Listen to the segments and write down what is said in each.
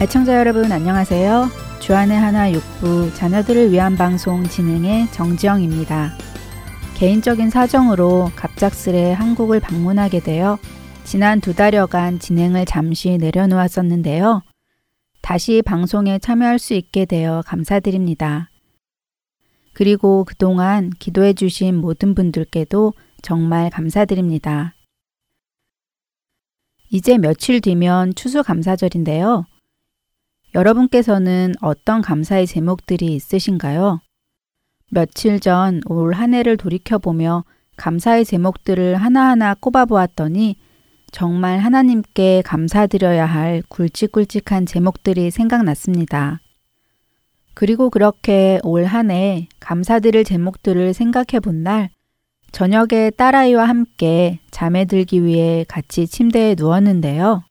애청자 여러분 안녕하세요. 주안의 하나 육부 자녀들을 위한 방송 진행의 정지영입니다. 개인적인 사정으로 갑작스레 한국을 방문하게 되어 지난 두 달여간 진행을 잠시 내려놓았었는데요. 다시 방송에 참여할 수 있게 되어 감사드립니다. 그리고 그동안 기도해 주신 모든 분들께도 정말 감사드립니다. 이제 며칠 뒤면 추수감사절인데요. 여러분께서는 어떤 감사의 제목들이 있으신가요? 며칠 전 올 한 해를 돌이켜보며 감사의 제목들을 하나하나 꼽아보았더니 정말 하나님께 감사드려야 할 굵직굵직한 제목들이 생각났습니다. 그리고 그렇게 올 한 해 감사드릴 제목들을 생각해 본 날, 저녁에 딸아이와 함께 잠에 들기 위해 같이 침대에 누웠는데요.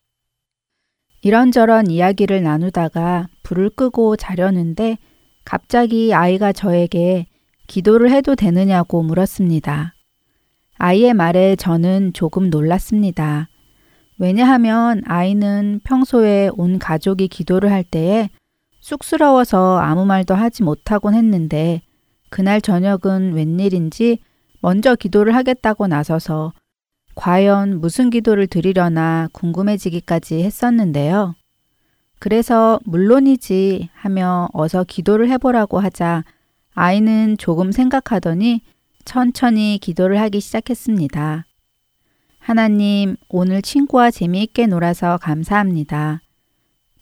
이런저런 이야기를 나누다가 불을 끄고 자려는데 갑자기 아이가 저에게 기도를 해도 되느냐고 물었습니다. 아이의 말에 저는 조금 놀랐습니다. 왜냐하면 아이는 평소에 온 가족이 기도를 할 때에 쑥스러워서 아무 말도 하지 못하곤 했는데 그날 저녁은 웬일인지 먼저 기도를 하겠다고 나서서 과연 무슨 기도를 드리려나 궁금해지기까지 했었는데요. 그래서 물론이지 하며 어서 기도를 해보라고 하자 아이는 조금 생각하더니 천천히 기도를 하기 시작했습니다. 하나님, 오늘 친구와 재미있게 놀아서 감사합니다.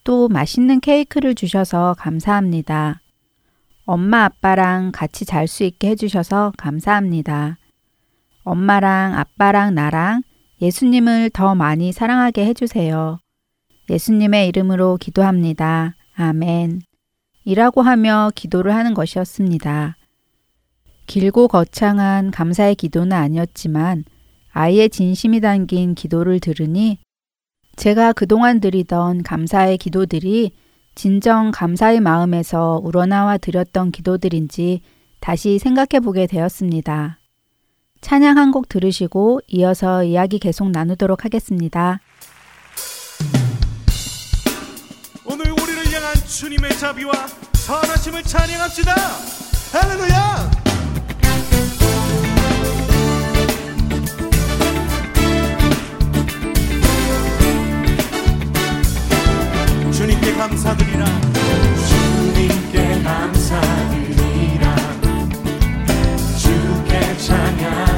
또 맛있는 케이크를 주셔서 감사합니다. 엄마 아빠랑 같이 잘 수 있게 해주셔서 감사합니다. 엄마랑 아빠랑 나랑 예수님을 더 많이 사랑하게 해주세요. 예수님의 이름으로 기도합니다. 아멘. 이라고 하며 기도를 하는 것이었습니다. 길고 거창한 감사의 기도는 아니었지만 아이의 진심이 담긴 기도를 들으니 제가 그동안 드리던 감사의 기도들이 진정 감사의 마음에서 우러나와 드렸던 기도들인지 다시 생각해 보게 되었습니다. 찬양 한 곡 들으시고 이어서 이야기 계속 나누도록 하겠습니다. 오늘 우리를 향한 주님의 자비와 선하심을 찬양합시다. 할렐루야! 주님께 감사드리라. 주님께 감사드리라. 주께 찬양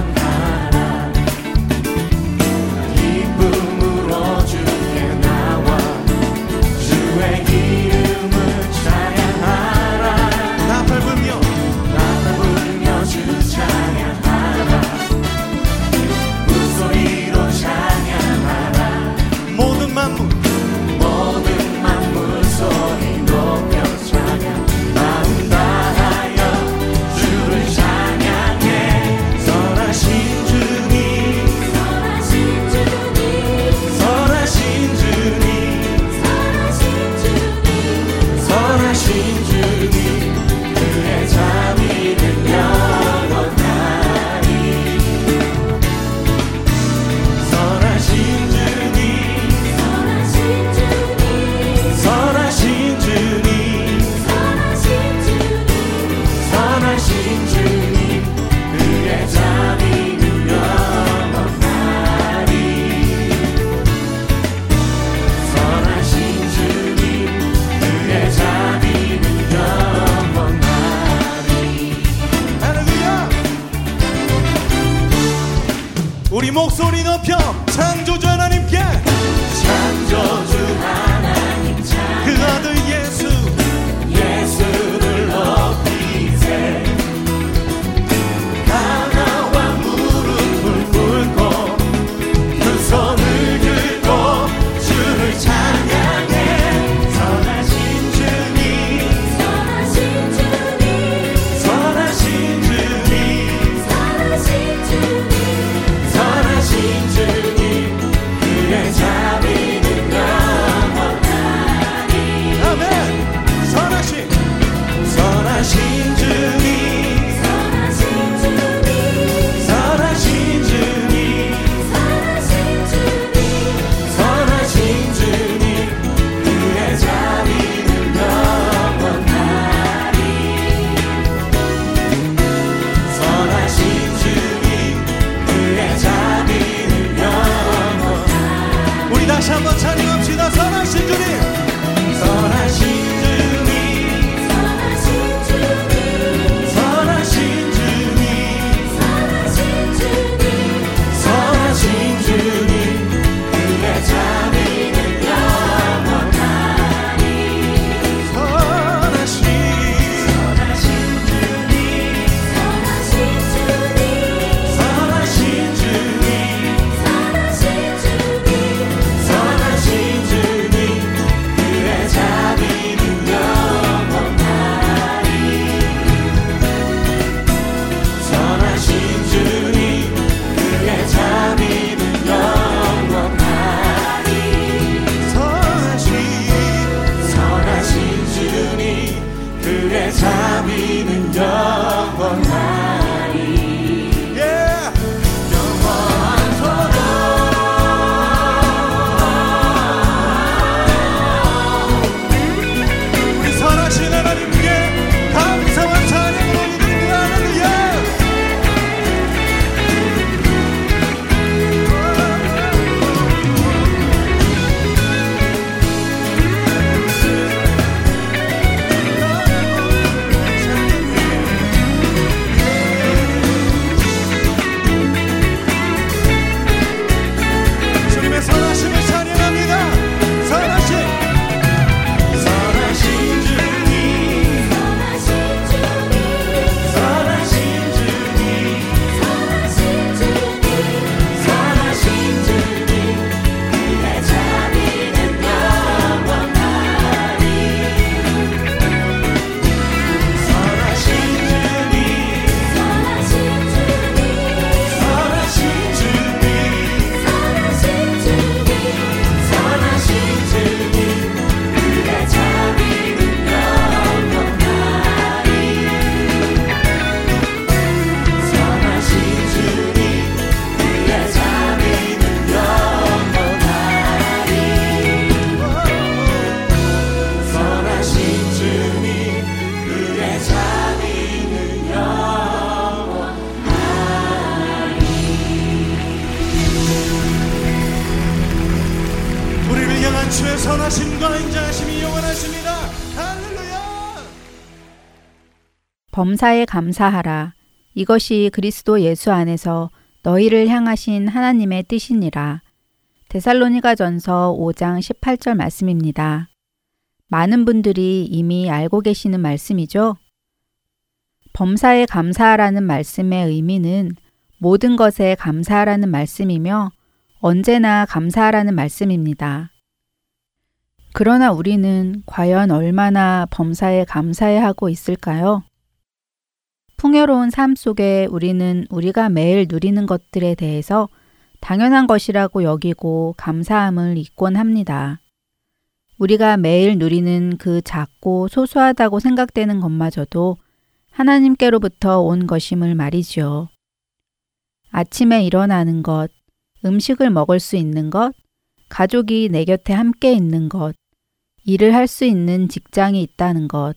범사에 감사하라. 이것이 그리스도 예수 안에서 너희를 향하신 하나님의 뜻이니라. 데살로니가 전서 5장 18절 말씀입니다. 많은 분들이 이미 알고 계시는 말씀이죠. 범사에 감사하라는 말씀의 의미는 모든 것에 감사하라는 말씀이며 언제나 감사하라는 말씀입니다. 그러나 우리는 과연 얼마나 범사에 감사해 하고 있을까요? 풍요로운 삶 속에 우리는 우리가 매일 누리는 것들에 대해서 당연한 것이라고 여기고 감사함을 잊곤 합니다. 우리가 매일 누리는 그 작고 소소하다고 생각되는 것마저도 하나님께로부터 온 것임을 말이지요. 아침에 일어나는 것, 음식을 먹을 수 있는 것, 가족이 내 곁에 함께 있는 것, 일을 할 수 있는 직장이 있다는 것,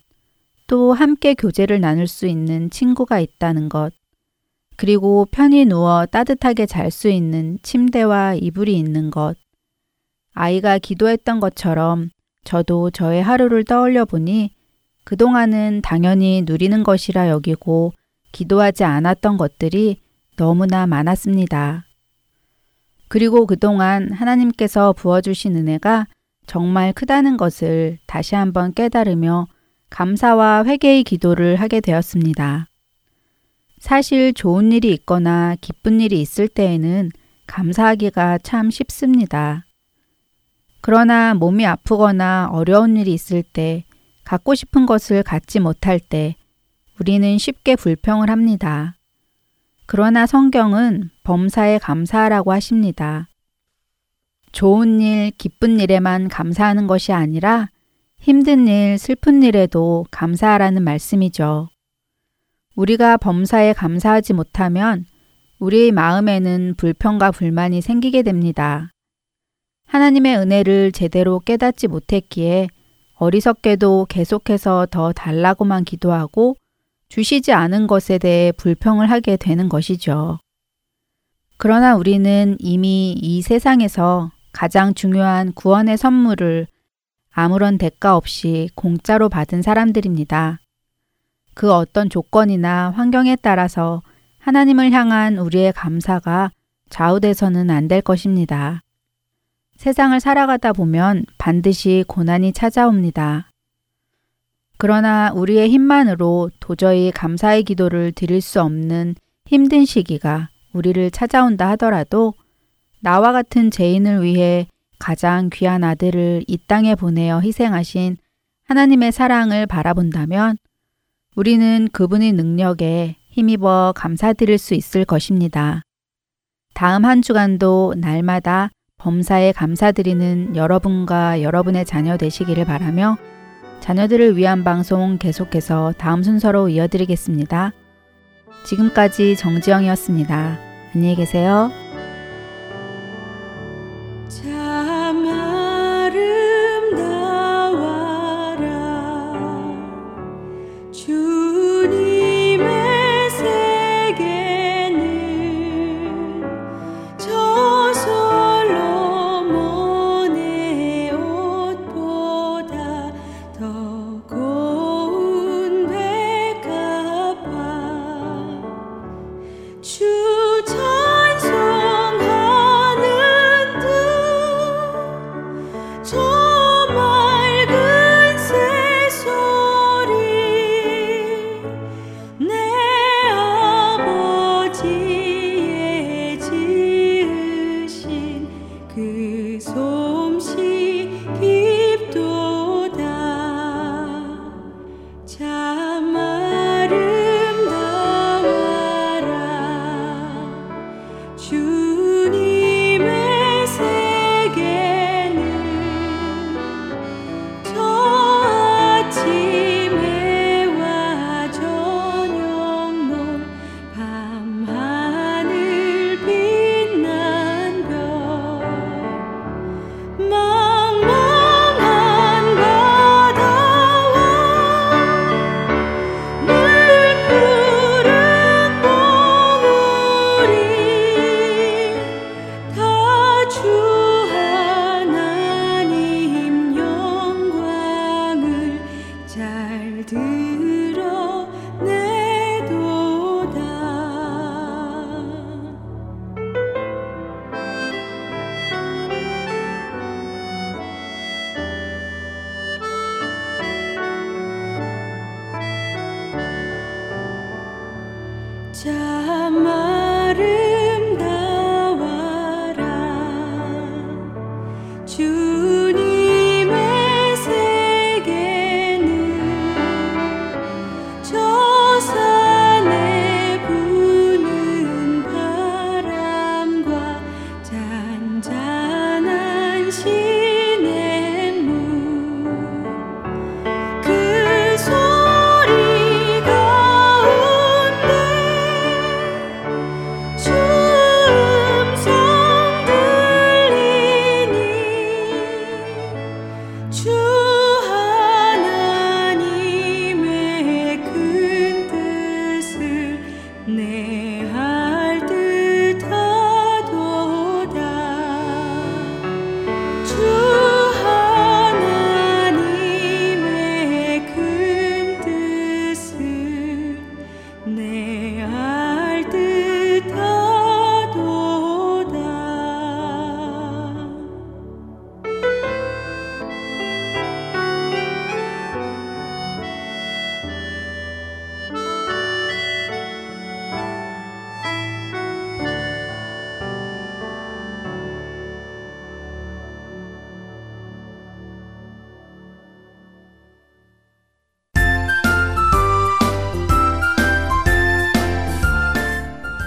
또 함께 교제를 나눌 수 있는 친구가 있다는 것, 그리고 편히 누워 따뜻하게 잘 수 있는 침대와 이불이 있는 것, 아이가 기도했던 것처럼 저도 저의 하루를 떠올려 보니 그동안은 당연히 누리는 것이라 여기고 기도하지 않았던 것들이 너무나 많았습니다. 그리고 그동안 하나님께서 부어주신 은혜가 정말 크다는 것을 다시 한번 깨달으며 감사와 회개의 기도를 하게 되었습니다. 사실 좋은 일이 있거나 기쁜 일이 있을 때에는 감사하기가 참 쉽습니다. 그러나 몸이 아프거나 어려운 일이 있을 때, 갖고 싶은 것을 갖지 못할 때, 우리는 쉽게 불평을 합니다. 그러나 성경은 범사에 감사하라고 하십니다. 좋은 일, 기쁜 일에만 감사하는 것이 아니라 힘든 일, 슬픈 일에도 감사하라는 말씀이죠. 우리가 범사에 감사하지 못하면 우리의 마음에는 불평과 불만이 생기게 됩니다. 하나님의 은혜를 제대로 깨닫지 못했기에 어리석게도 계속해서 더 달라고만 기도하고 주시지 않은 것에 대해 불평을 하게 되는 것이죠. 그러나 우리는 이미 이 세상에서 가장 중요한 구원의 선물을 아무런 대가 없이 공짜로 받은 사람들입니다. 그 어떤 조건이나 환경에 따라서 하나님을 향한 우리의 감사가 좌우돼서는 안 될 것입니다. 세상을 살아가다 보면 반드시 고난이 찾아옵니다. 그러나 우리의 힘만으로 도저히 감사의 기도를 드릴 수 없는 힘든 시기가 우리를 찾아온다 하더라도 나와 같은 죄인을 위해 가장 귀한 아들을 이 땅에 보내어 희생하신 하나님의 사랑을 바라본다면 우리는 그분의 능력에 힘입어 감사드릴 수 있을 것입니다. 다음 한 주간도 날마다 범사에 감사드리는 여러분과 여러분의 자녀 되시기를 바라며 자녀들을 위한 방송 계속해서 다음 순서로 이어드리겠습니다. 지금까지 정지영이었습니다. 안녕히 계세요.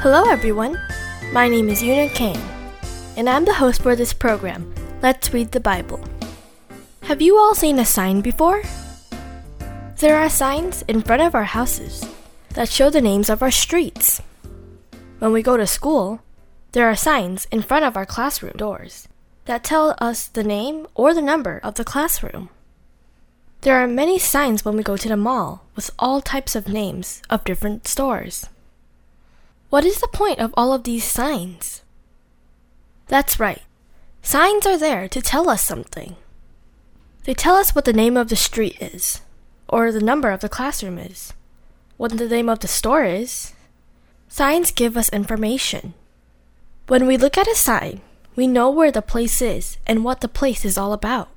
Hello, everyone. My name is Yuna Kane, and I'm the host for this program, Let's Read the Bible. Have you all seen a sign before? There are signs in front of our houses that show the names of our streets. When we go to school, there are signs in front of our classroom doors that tell us the name or the number of the classroom. There are many signs when we go to the mall with all types of names of different stores. What is the point of all of these signs? That's right. Signs are there to tell us something. They tell us what the name of the street is, or the number of the classroom is, what the name of the store is. Signs give us information. When we look at a sign, we know where the place is and what the place is all about.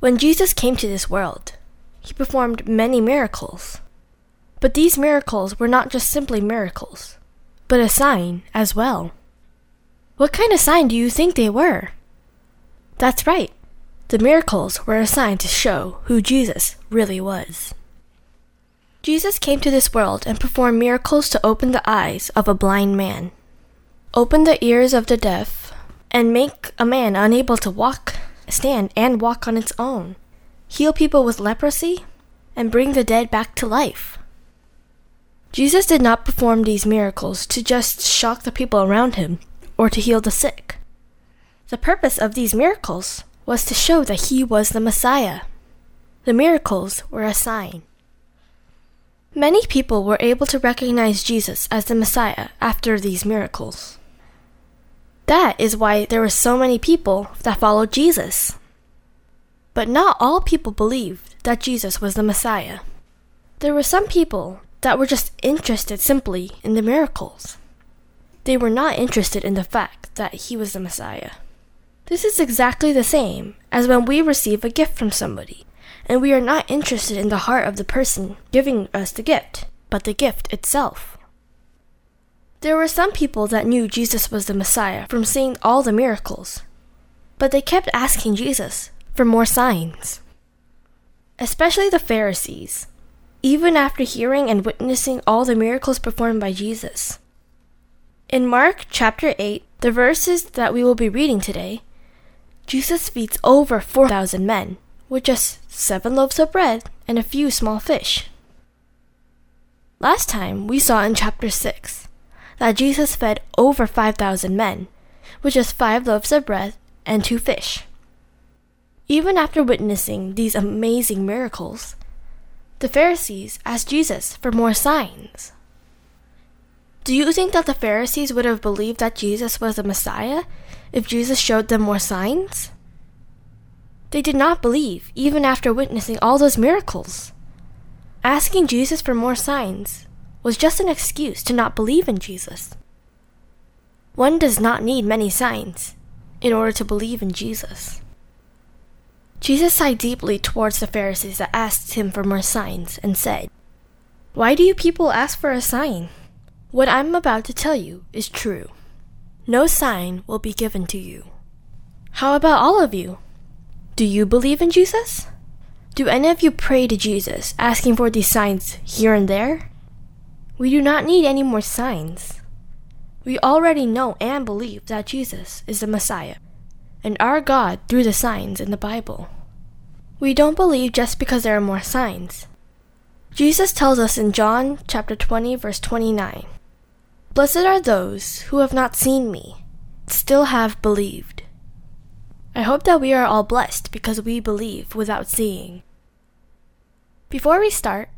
When Jesus came to this world, he performed many miracles. But these miracles were not just simply miracles but a sign as well. What kind of sign do you think they were? That's right. The miracles were a sign to show who Jesus really was. Jesus came to this world and performed miracles to open the eyes of a blind man, open the ears of the deaf, and make a man unable to walk, stand, and walk on its own, heal people with leprosy, and bring the dead back to life. Jesus did not perform these miracles to just shock the people around him or to heal the sick. The purpose of these miracles was to show that he was the Messiah. The miracles were a sign. Many people were able to recognize Jesus as the Messiah after these miracles. That is why there were so many people that followed Jesus. But not all people believed that Jesus was the Messiah. There were some people that were just interested simply in the miracles. They were not interested in the fact that he was the Messiah. This is exactly the same as when we receive a gift from somebody, and we are not interested in the heart of the person giving us the gift, but the gift itself. There were some people that knew Jesus was the Messiah from seeing all the miracles, but they kept asking Jesus for more signs. Especially the Pharisees, even after hearing and witnessing all the miracles performed by Jesus. In Mark chapter 8, the verses that we will be reading today, Jesus feeds over 4,000 men with just seven loaves of bread and a few small fish. Last time we saw in chapter 6 that Jesus fed over 5,000 men with just five loaves of bread and two fish. Even after witnessing these amazing miracles, the Pharisees asked Jesus for more signs. Do you think that the Pharisees would have believed that Jesus was the Messiah if Jesus showed them more signs? They did not believe, even after witnessing all those miracles. Asking Jesus for more signs was just an excuse to not believe in Jesus. One does not need many signs in order to believe in Jesus. Jesus sighed deeply towards the Pharisees that asked him for more signs and said, Why do you people ask for a sign? What I'm about to tell you is true. No sign will be given to you. How about all of you? Do you believe in Jesus? Do any of you pray to Jesus, asking for these signs here and there? We do not need any more signs. We already know and believe that Jesus is the Messiah, and our God through the signs in the Bible. We don't believe just because there are more signs. Jesus tells us in John chapter 20 verse 29, Blessed are those who have not seen me, still have believed. I hope that we are all blessed because we believe without seeing. Before we start,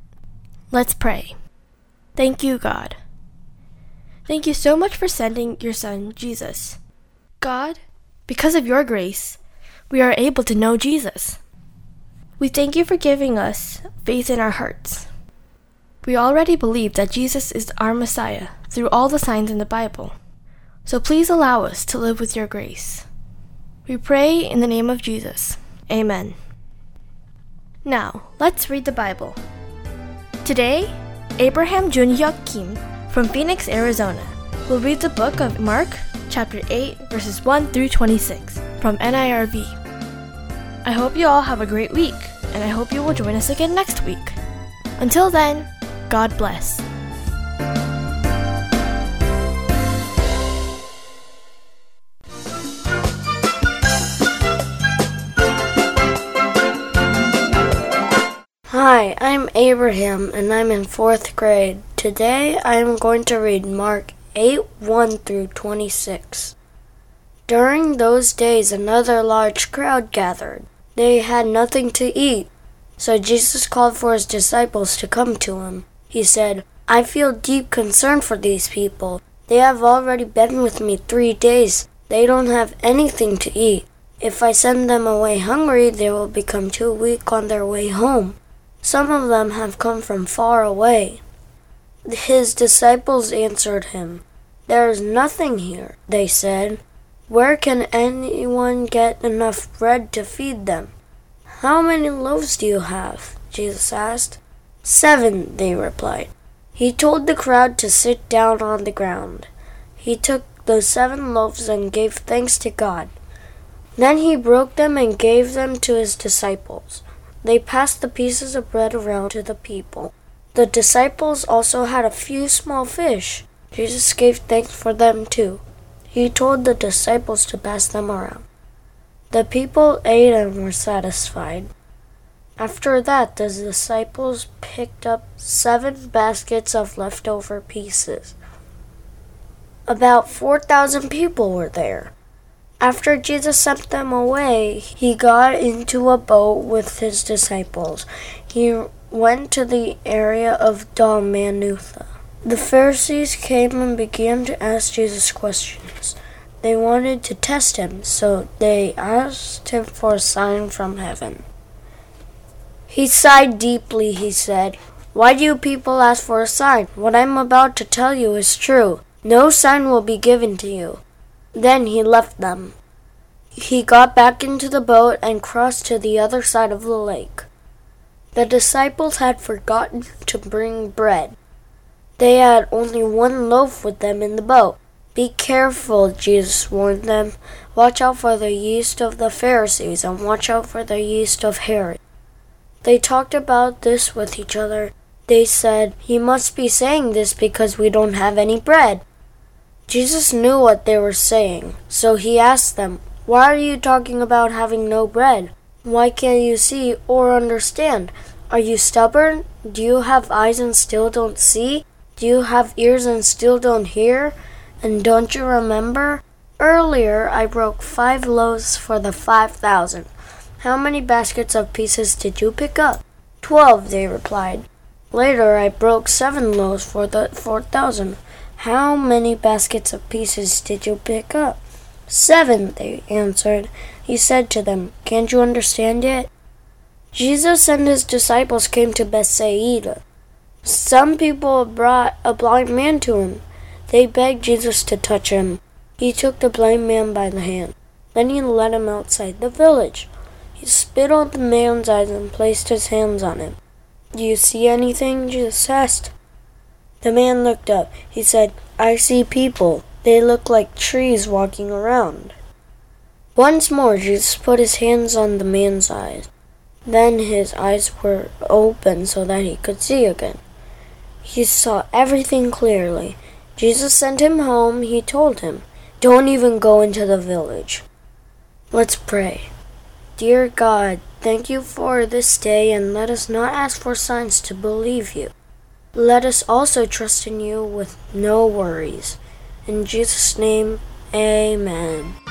let's pray. Thank you, God. Thank you so much for sending your Son, Jesus. God, because of your grace, we are able to know Jesus. We thank you for giving us faith in our hearts. We already believe that Jesus is our Messiah through all the signs in the Bible. So please allow us to live with your grace. We pray in the name of Jesus. Amen. Now, let's read the Bible. Today, Abraham Junhyuk Kim from Phoenix, Arizona, will read the book of Mark, chapter 8, verses 1 through 26 from NIRV. I hope you all have a great week, and I hope you will join us again next week. Until then, God bless. Hi, I'm Abraham and I'm in fourth grade. Today I am going to read Mark 8 1 through 26. During those days, another large crowd gathered. They had nothing to eat. So Jesus called for his disciples to come to him. He said, I feel deep concern for these people. They have already been with me three days. They don't have anything to eat. If I send them away hungry, they will become too weak on their way home. Some of them have come from far away. His disciples answered him, There is nothing here, they said. Where can anyone get enough bread to feed them? How many loaves do you have? Jesus asked. Seven, they replied. He told the crowd to sit down on the ground. He took the seven loaves and gave thanks to God. Then he broke them and gave them to his disciples. They passed the pieces of bread around to the people. The disciples also had a few small fish. Jesus gave thanks for them too. He told the disciples to pass them around. The people ate and were satisfied. After that, the disciples picked up seven baskets of leftover pieces. About 4,000 people were there. After Jesus sent them away, he got into a boat with his disciples. He went to the area of Dalmanutha. The Pharisees came and began to ask Jesus questions. They wanted to test him, so they asked him for a sign from heaven. He sighed deeply, he said, Why do you people ask for a sign? What I'm about to tell you is true. No sign will be given to you. Then he left them. He got back into the boat and crossed to the other side of the lake. The disciples had forgotten to bring bread. They had only one loaf with them in the boat. Be careful, Jesus warned them. Watch out for the yeast of the Pharisees and watch out for the yeast of Herod. They talked about this with each other. They said, He must be saying this because we don't have any bread. Jesus knew what they were saying, so he asked them, Why are you talking about having no bread? Why can't you see or understand? Are you stubborn? Do you have eyes and still don't see? Do you have ears and still don't hear? And don't you remember? Earlier I broke five loaves for the five thousand. How many baskets of pieces did you pick up? Twelve, they replied. Later I broke seven loaves for the four thousand. How many baskets of pieces did you pick up? Seven, they answered. He said to them, Can't you understand it? Jesus and his disciples came to Bethsaida. Some people brought a blind man to him. They begged Jesus to touch him. He took the blind man by the hand. Then he led him outside the village. He spit on the man's eyes and placed his hands on him. Do you see anything? Jesus asked. The man looked up. He said, I see people. They look like trees walking around. Once more, Jesus put his hands on the man's eyes. Then his eyes were open so that he could see again. He saw everything clearly. Jesus sent him home. He told him, Don't even go into the village. Let's pray. Dear God, thank you for this day and let us not ask for signs to believe you. Let us also trust in you with no worries. In Jesus' name, amen.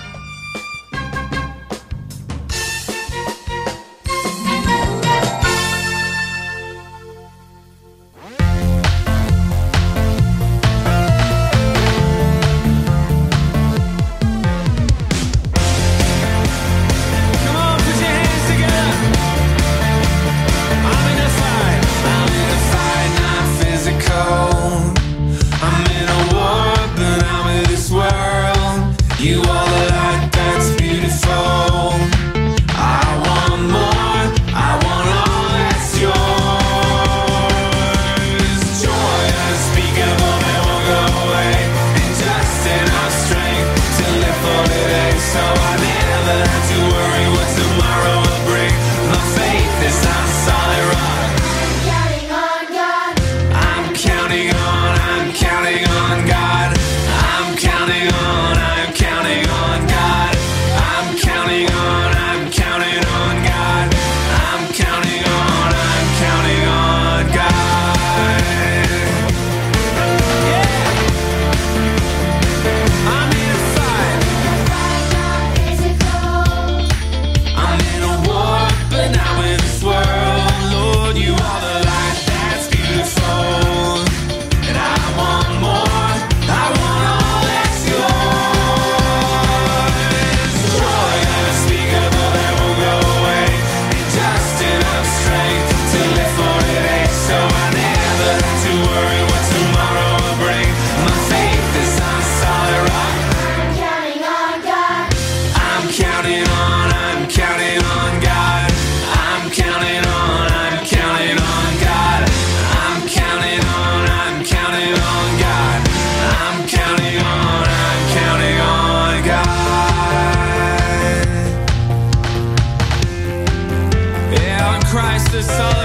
solid.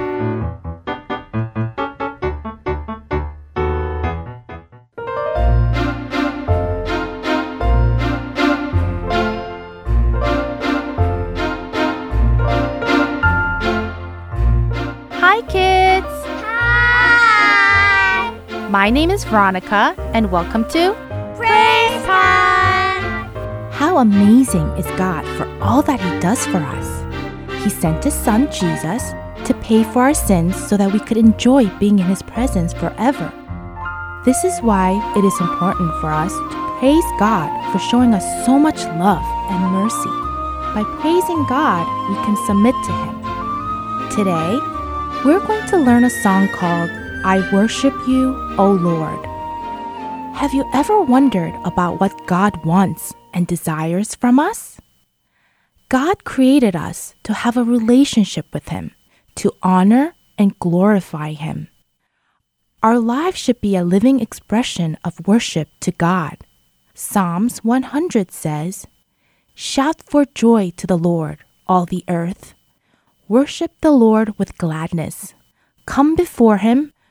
My name is Veronica, and welcome to Praise time! How amazing is God for all that He does for us! He sent His Son, Jesus, to pay for our sins so that we could enjoy being in His presence forever. This is why it is important for us to praise God for showing us so much love and mercy. By praising God, we can submit to Him. Today, we're going to learn a song called I Worship You, O Lord. Have you ever wondered about what God wants and desires from us? God created us to have a relationship with Him, to honor and glorify Him. Our lives should be a living expression of worship to God. Psalms 100 says, Shout for joy to the Lord, all the earth. Worship the Lord with gladness. Come before Him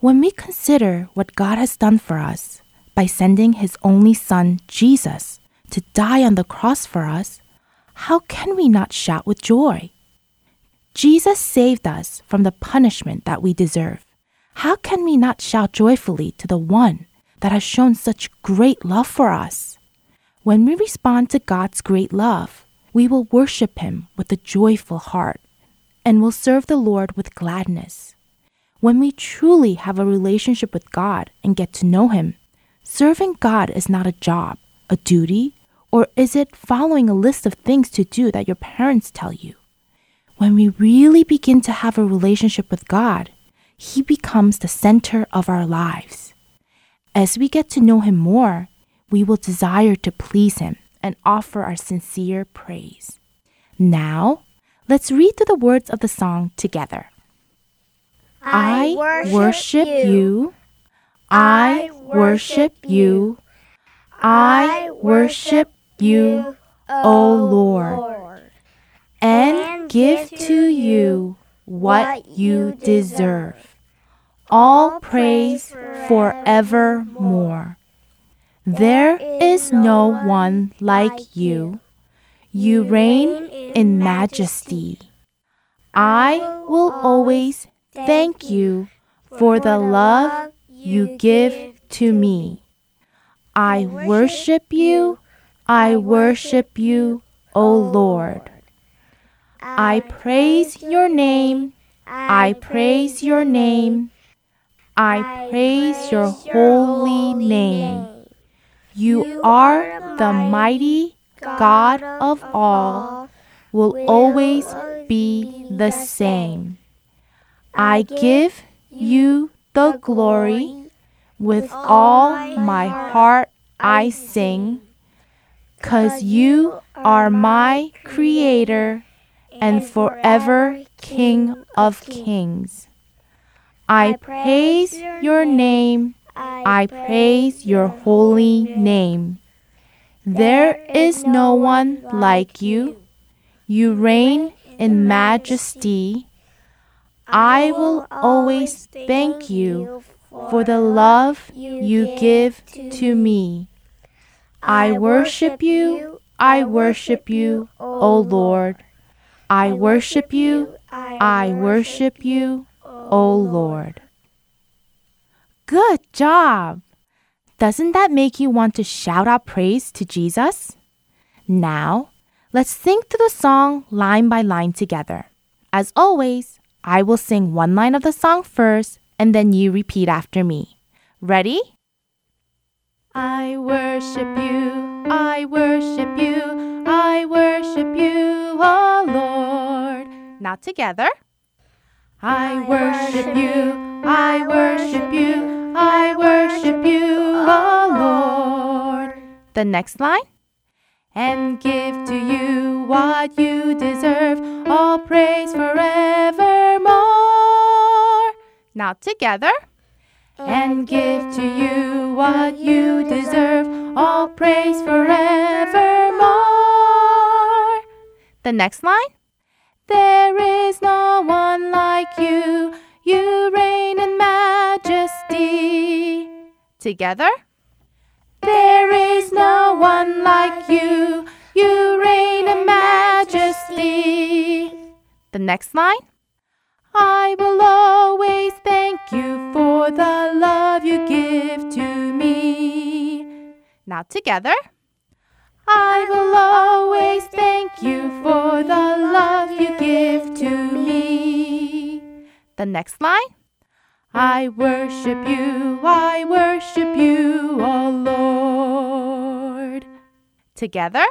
When we consider what God has done for us by sending His only Son, Jesus, to die on the cross for us, how can we not shout with joy? Jesus saved us from the punishment that we deserve. How can we not shout joyfully to the one that has shown such great love for us? When we respond to God's great love, we will worship Him with a joyful heart and will serve the Lord with gladness. When we truly have a relationship with God and get to know Him, serving God is not a job, a duty, or is it following a list of things to do that your parents tell you? When we really begin to have a relationship with God, He becomes the center of our lives. As we get to know Him more, we will desire to please Him and offer our sincere praise. Now, let's read through the words of the song together. I worship you. I worship you. I worship you, O Lord, and give to you what you deserve. All praise forevermore. There is no one like you. You reign in majesty. I will always thank you for the love you give to me. I worship you. I worship you, O Lord. I praise your name. I praise your name. I praise your holy name. You are the mighty God of all, will always be the same. I give you the glory. With all my heart I sing, cause you are my creator and forever King of kings. I praise your name. I praise your holy name. There is no one like you. You reign in majesty. I will always thank you for the love you give to me. I worship you. I worship you, O Lord. I worship you. I worship you, O Lord. Good job! Doesn't that make you want to shout out praise to Jesus? Now, let's sing through the song line by line together. As always, I will sing one line of the song first, and then you repeat after me. Ready? I worship you, I worship you, I worship you, oh Lord. Now together. I worship you, I worship you, I worship you, oh Lord. The next line. And give to you what you deserve, all praise forevermore. Now together. and give to you what you deserve. All praise forevermore. The next line. There is no one like you. You reign in majesty. Together. There is no one like you. You reign in majesty. The next line. I will always thank you for the love you give to me. Now together. I will always thank you for the love you give to me. The next line. I worship you, I worship you, O Lord. Together.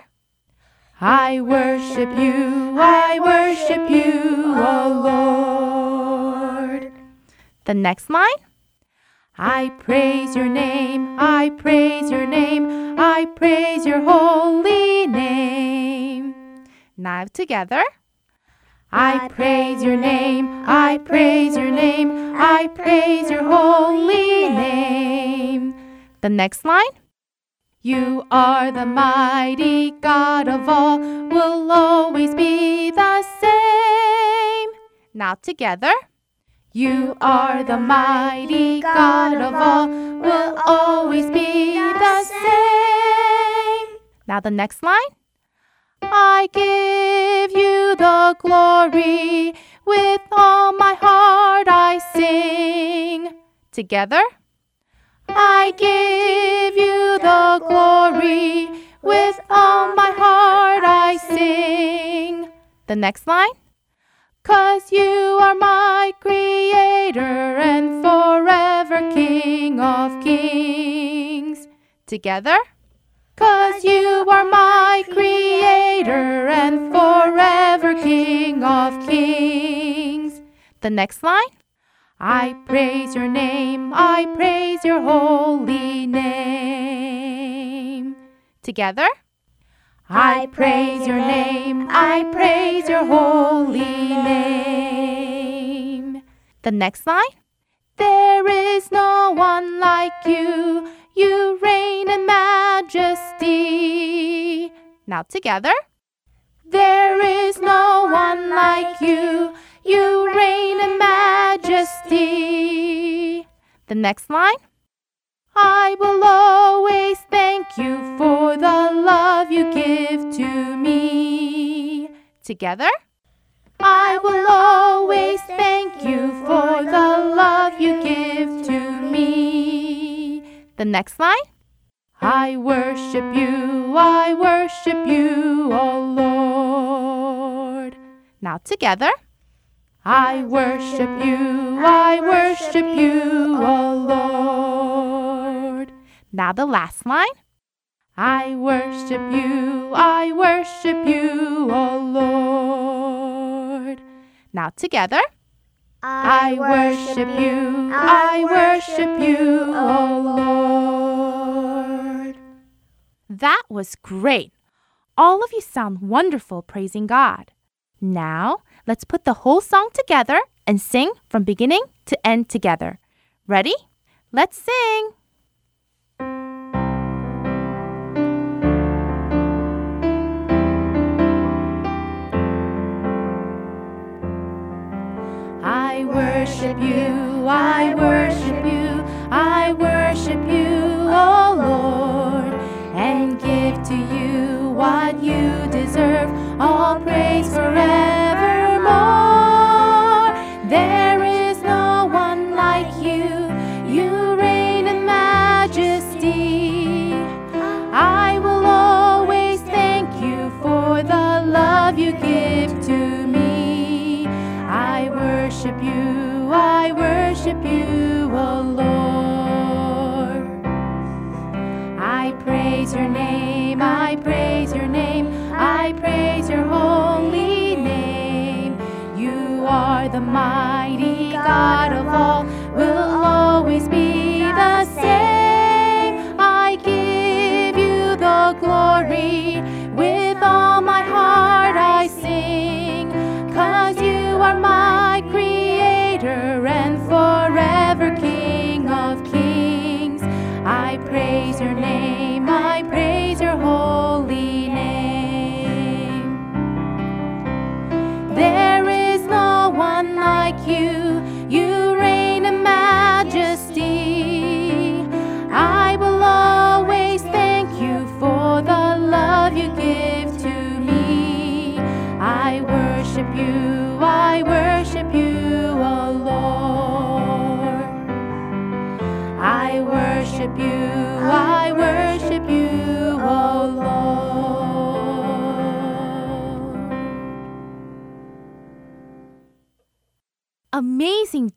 I worship you, I worship you, O Lord. The next line. I praise your name, I praise your name, I praise your holy name. Now together. I praise your name, I praise your name, I praise your holy name. The next line. You are the mighty God of all, will always be the same. Now together. You are the mighty God of all, will always be the same. Now the next line. I give you the glory, with all my heart I sing. Together. I give you the glory, with all my heart I sing. The next line. Cause you are my creator and forever king of kings. Together. Cause you are my creator and forever king of kings. The next line. I praise your name, I praise your holy name. Together. I praise your name, I praise your holy name. The next line. There is no one like you, you reign in majesty. Now together. There is no one like you, you reign in majesty. The next line. I will always thank you for the love you give to me. Together. I will always thank you for the love you give to me. The next line. I worship you, I worship you, O Lord. Now together. I worship you, I worship you, O Lord. Now the last line. I worship you, I worship you, O Lord. Now together. I worship you, I worship you, O Lord. That was great. All of you sound wonderful praising God. Now, let's put the whole song together and sing from beginning to end together. Ready? Let's sing. Worship you, I worship the mighty God of all will always be the same. I give you the glory with all my heart. I sing, cause you are my creator and forever King of kings. I praise your name, I praise your holy.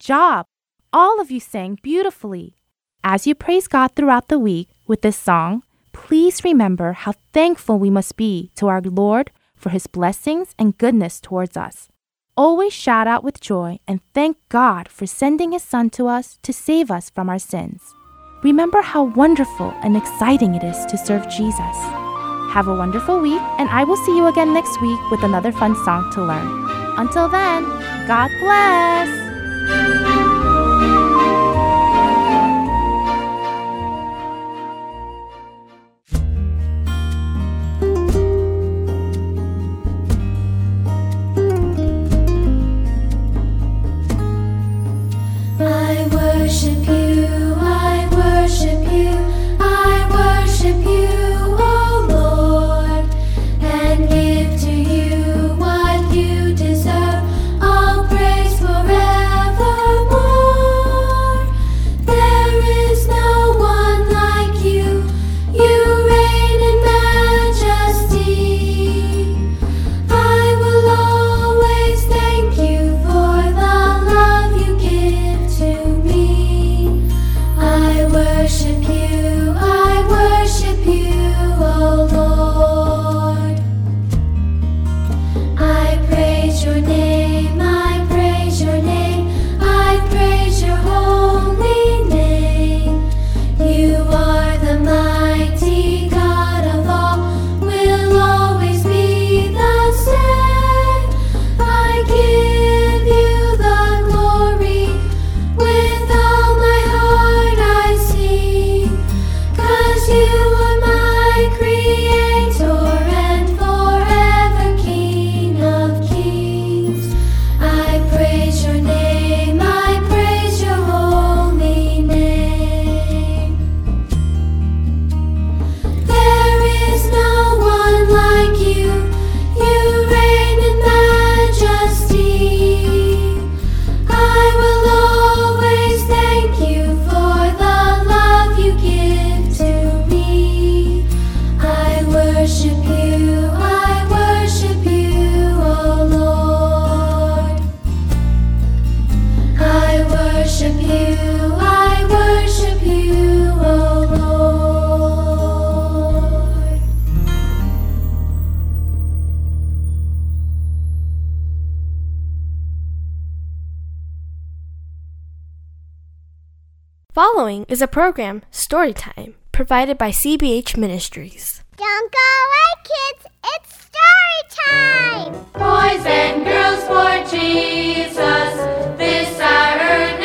Job! All of you sang beautifully. As you praise God throughout the week with this song, please remember how thankful we must be to our Lord for his blessings and goodness towards us. Always shout out with joy and thank God for sending his Son to us to save us from our sins. Remember how wonderful and exciting it is to serve Jesus. Have a wonderful week, and I will see you again next week with another fun song to learn. Until then, God bless! I is a program, Storytime, provided by CBH Ministries. Don't go away, kids. It's story time. Boys and girls for Jesus, this our earnest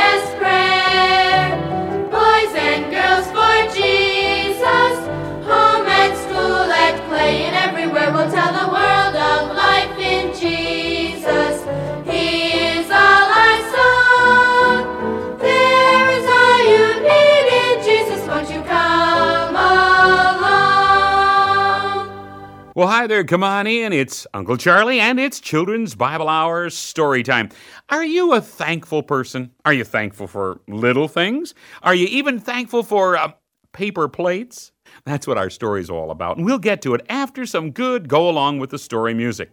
hi there. Come on in. It's Uncle Charlie and it's Children's Bible Hour story time. Are you a thankful person? Are you thankful for little things? Are you even thankful for uh, paper plates? That's what our story is all about, and we'll get to it after some good go along with the story music.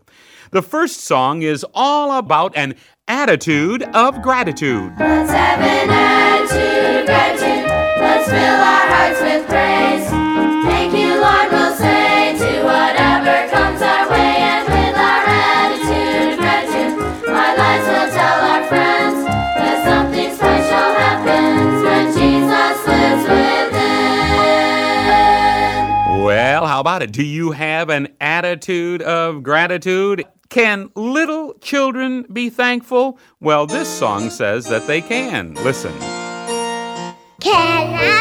The first song is all about an attitude of gratitude. Let's have an attitude gratitude. Let's fill our how about it? Do you have an attitude of gratitude? Can little children be thankful? Well, this song says that they can. Listen. Can a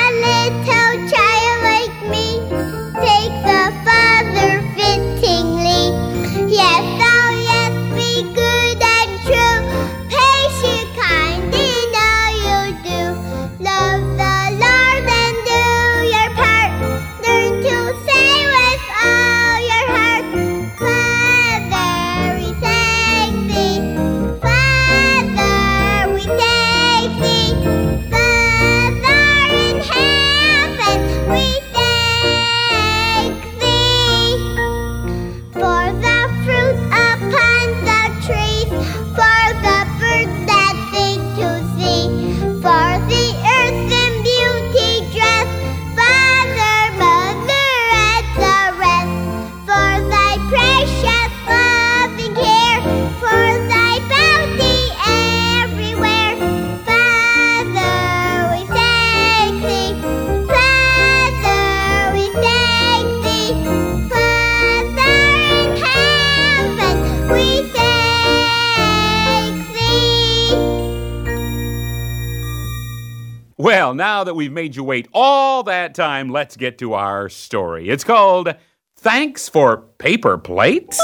now that we've made you wait all that time, let's get to our story. It's called Thanks for Paper Plates.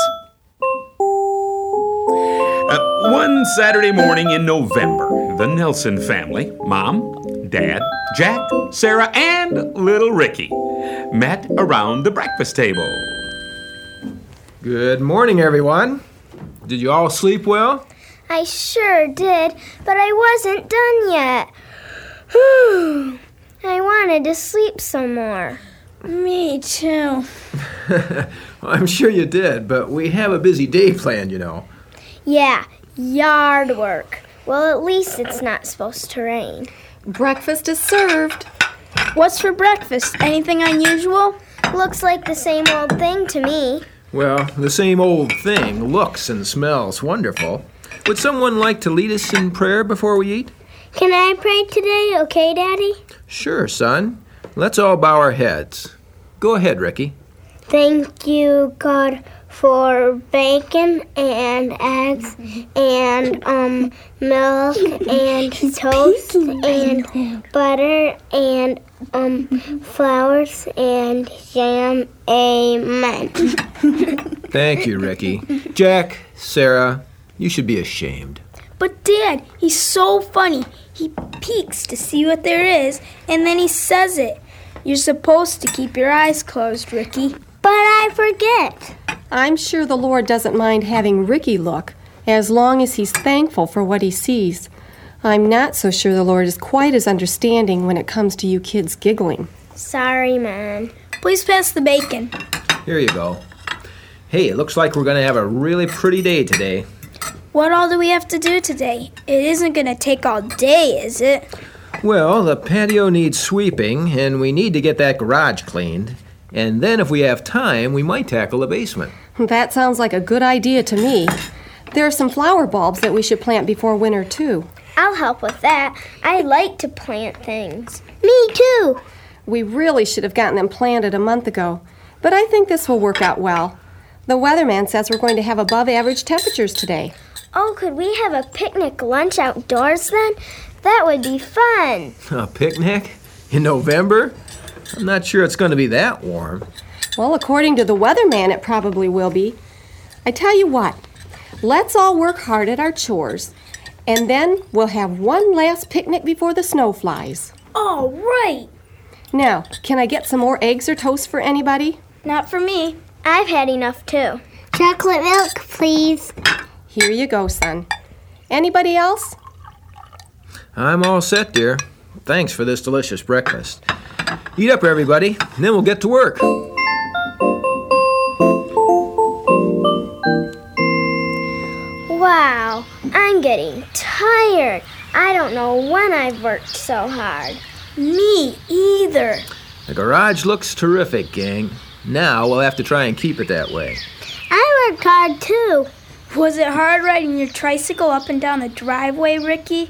Uh, one Saturday morning in November, the Nelson family, mom, dad, Jack, Sarah, and little Ricky, met around the breakfast table. Good morning, everyone. Did you all sleep well? I sure did, but I wasn't done yet. Whew. I wanted to sleep some more. Me too. I'm sure you did, but we have a busy day planned, you know. Yeah, yard work. Well, at least it's not supposed to rain. Breakfast is served. What's for breakfast? Anything unusual? Looks like the same old thing to me. Well, the same old thing looks and smells wonderful. Would someone like to lead us in prayer before we eat? Can I pray today, okay, Daddy? Sure, son. Let's all bow our heads. Go ahead, Ricky. Thank you, God, for bacon and eggs and um milk and toast and butter and um flowers and jam. Amen. Thank you, Ricky. Jack, Sarah, you should be ashamed. But Dad, he's so funny. He peeks to see what there is, and then he says it. You're supposed to keep your eyes closed, Ricky. But I forget. I'm sure the Lord doesn't mind having Ricky look, as long as he's thankful for what he sees. I'm not so sure the Lord is quite as understanding when it comes to you kids giggling. Sorry, man. Please pass the bacon. Here you go. Hey, it looks like we're going to have a really pretty day today. What all do we have to do today? It isn't going to take all day, is it? Well, the patio needs sweeping, and we need to get that garage cleaned. And then, if we have time, we might tackle the basement. That sounds like a good idea to me. There are some flower bulbs that we should plant before winter, too. I'll help with that. I like to plant things. Me too. We really should have gotten them planted a month ago, but I think this will work out well. The weatherman says we're going to have above average temperatures today. Oh, could we have a picnic lunch outdoors then? That would be fun. A picnic? In November? I'm not sure it's going to be that warm. Well, according to the weatherman, it probably will be. I tell you what, let's all work hard at our chores, and then we'll have one last picnic before the snow flies. All right. Now, can I get some more eggs or toast for anybody? Not for me. I've had enough too. Chocolate milk, please. Here you go, son. Anybody else? I'm all set, dear. Thanks for this delicious breakfast. Eat up, everybody, and then we'll get to work. Wow, I'm getting tired. I don't know when I've worked so hard. Me either. The garage looks terrific, gang. Now we'll have to try and keep it that way. I worked hard too. Was it hard riding your tricycle up and down the driveway, Ricky?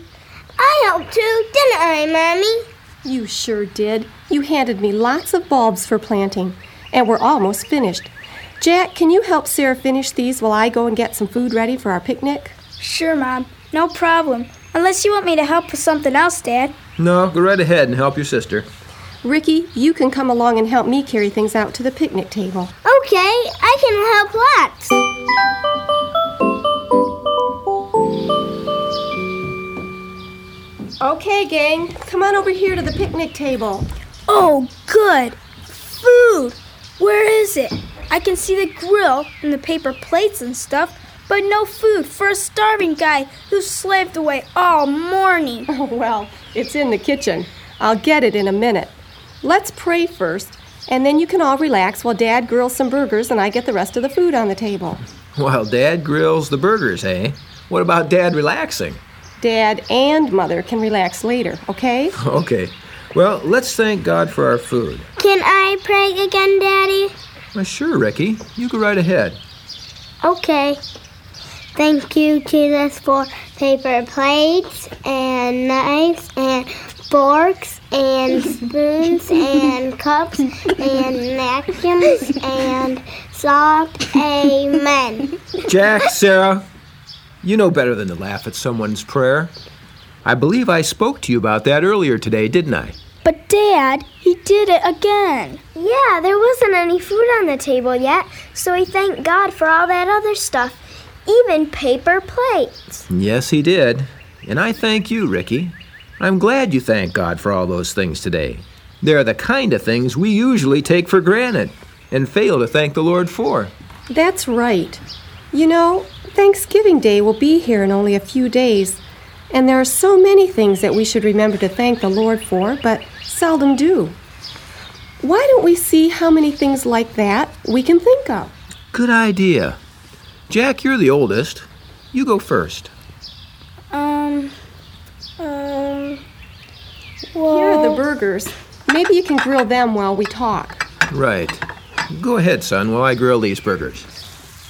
I helped too, didn't I, Mommy? You sure did. You handed me lots of bulbs for planting, and we're almost finished. Jack, can you help Sarah finish these while I go and get some food ready for our picnic? Sure, Mom. No problem. Unless you want me to help with something else, Dad. No, go right ahead and help your sister. Ricky, you can come along and help me carry things out to the picnic table. Okay, I can help lots. Okay, gang, come on over here to the picnic table. Oh, good. Food. Where is it? I can see the grill and the paper plates and stuff, but no food for a starving guy who slaved away all morning. Oh, well, it's in the kitchen. I'll get it in a minute. Let's pray first, and then you can all relax while Dad grills some burgers and I get the rest of the food on the table. While Dad grills the burgers, eh? What about Dad relaxing? Dad and Mother can relax later, okay? Okay. Well, let's thank God for our food. Can I pray again, Daddy? Well, sure, Ricky. You go right ahead. Okay. Thank you, Jesus, for paper plates and knives and forks and spoons and cups and napkins and salt. Amen. Jack, Sarah, you know better than to laugh at someone's prayer. I believe I spoke to you about that earlier today, didn't I? But, Dad, he did it again. Yeah, there wasn't any food on the table yet, so he thanked God for all that other stuff, even paper plates. Yes, he did. And I thank you, Ricky. I'm glad you thank God for all those things today. They're the kind of things we usually take for granted and fail to thank the Lord for. That's right. You know, Thanksgiving Day will be here in only a few days, and there are so many things that we should remember to thank the Lord for, but seldom do. Why don't we see how many things like that we can think of? Good idea. Jack, you're the oldest. You go first. Um, um, Here are the burgers. Maybe you can grill them while we talk. Right. Go ahead, son, while I grill these burgers.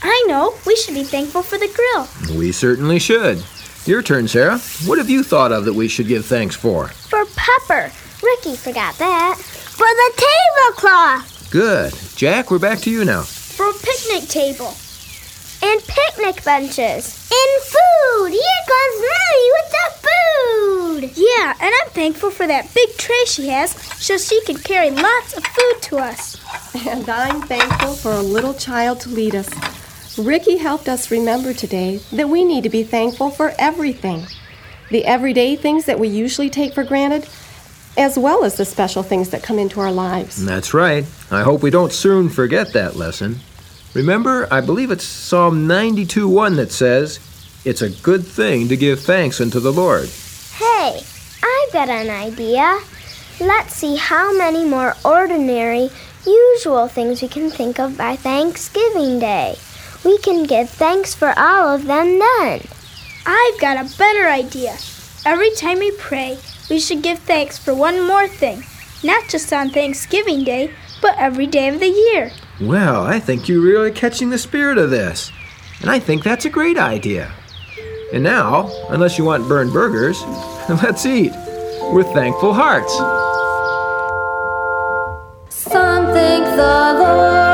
I know. We should be thankful for the grill. We certainly should. Your turn, Sarah. What have you thought of that we should give thanks for? For Pepper. Ricky forgot that. For the tablecloth. Good. Jack, we're back to you now. For a picnic table. And picnic benches. And food. Here comes Mommy with the food. Yeah, and I'm thankful for that big tray she has so she can carry lots of food to us. And I'm thankful for a little child to lead us. Ricky helped us remember today that we need to be thankful for everything the everyday things that we usually take for granted, as well as the special things that come into our lives. That's right. I hope we don't soon forget that lesson. Remember, I believe it's Psalm 92 1 that says, It's a good thing to give thanks unto the Lord. Hey, I've got an idea. Let's see how many more ordinary, usual things we can think of by Thanksgiving Day. We can give thanks for all of them then. I've got a better idea. Every time we pray, we should give thanks for one more thing, not just on Thanksgiving Day, but every day of the year. Well, I think you're really catching the spirit of this. And I think that's a great idea. And now, unless you want burned burgers, let's eat with thankful hearts. Some thank the Lord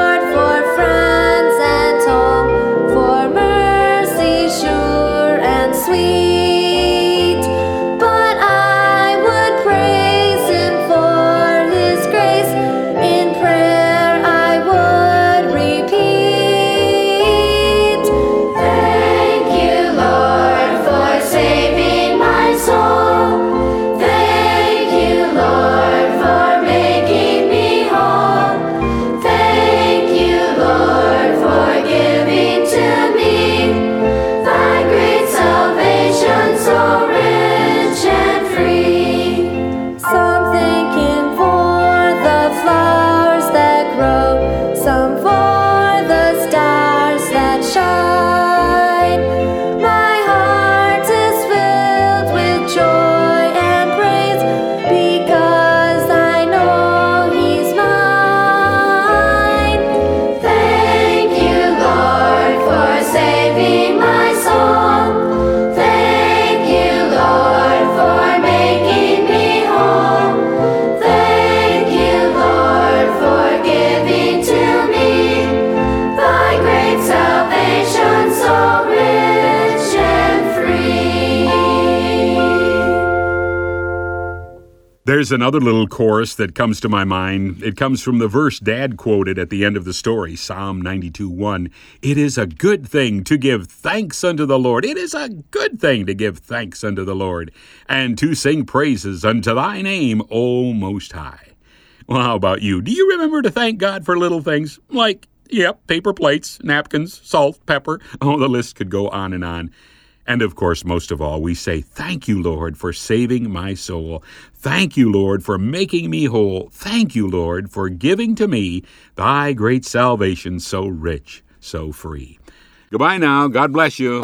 There's another little chorus that comes to my mind. It comes from the verse Dad quoted at the end of the story, Psalm 92 1. It is a good thing to give thanks unto the Lord. It is a good thing to give thanks unto the Lord, and to sing praises unto thy name, O Most High. Well, how about you? Do you remember to thank God for little things like, yep, paper plates, napkins, salt, pepper? Oh, the list could go on and on. And of course, most of all, we say, Thank you, Lord, for saving my soul. Thank you, Lord, for making me whole. Thank you, Lord, for giving to me thy great salvation so rich, so free. Goodbye now. God bless you.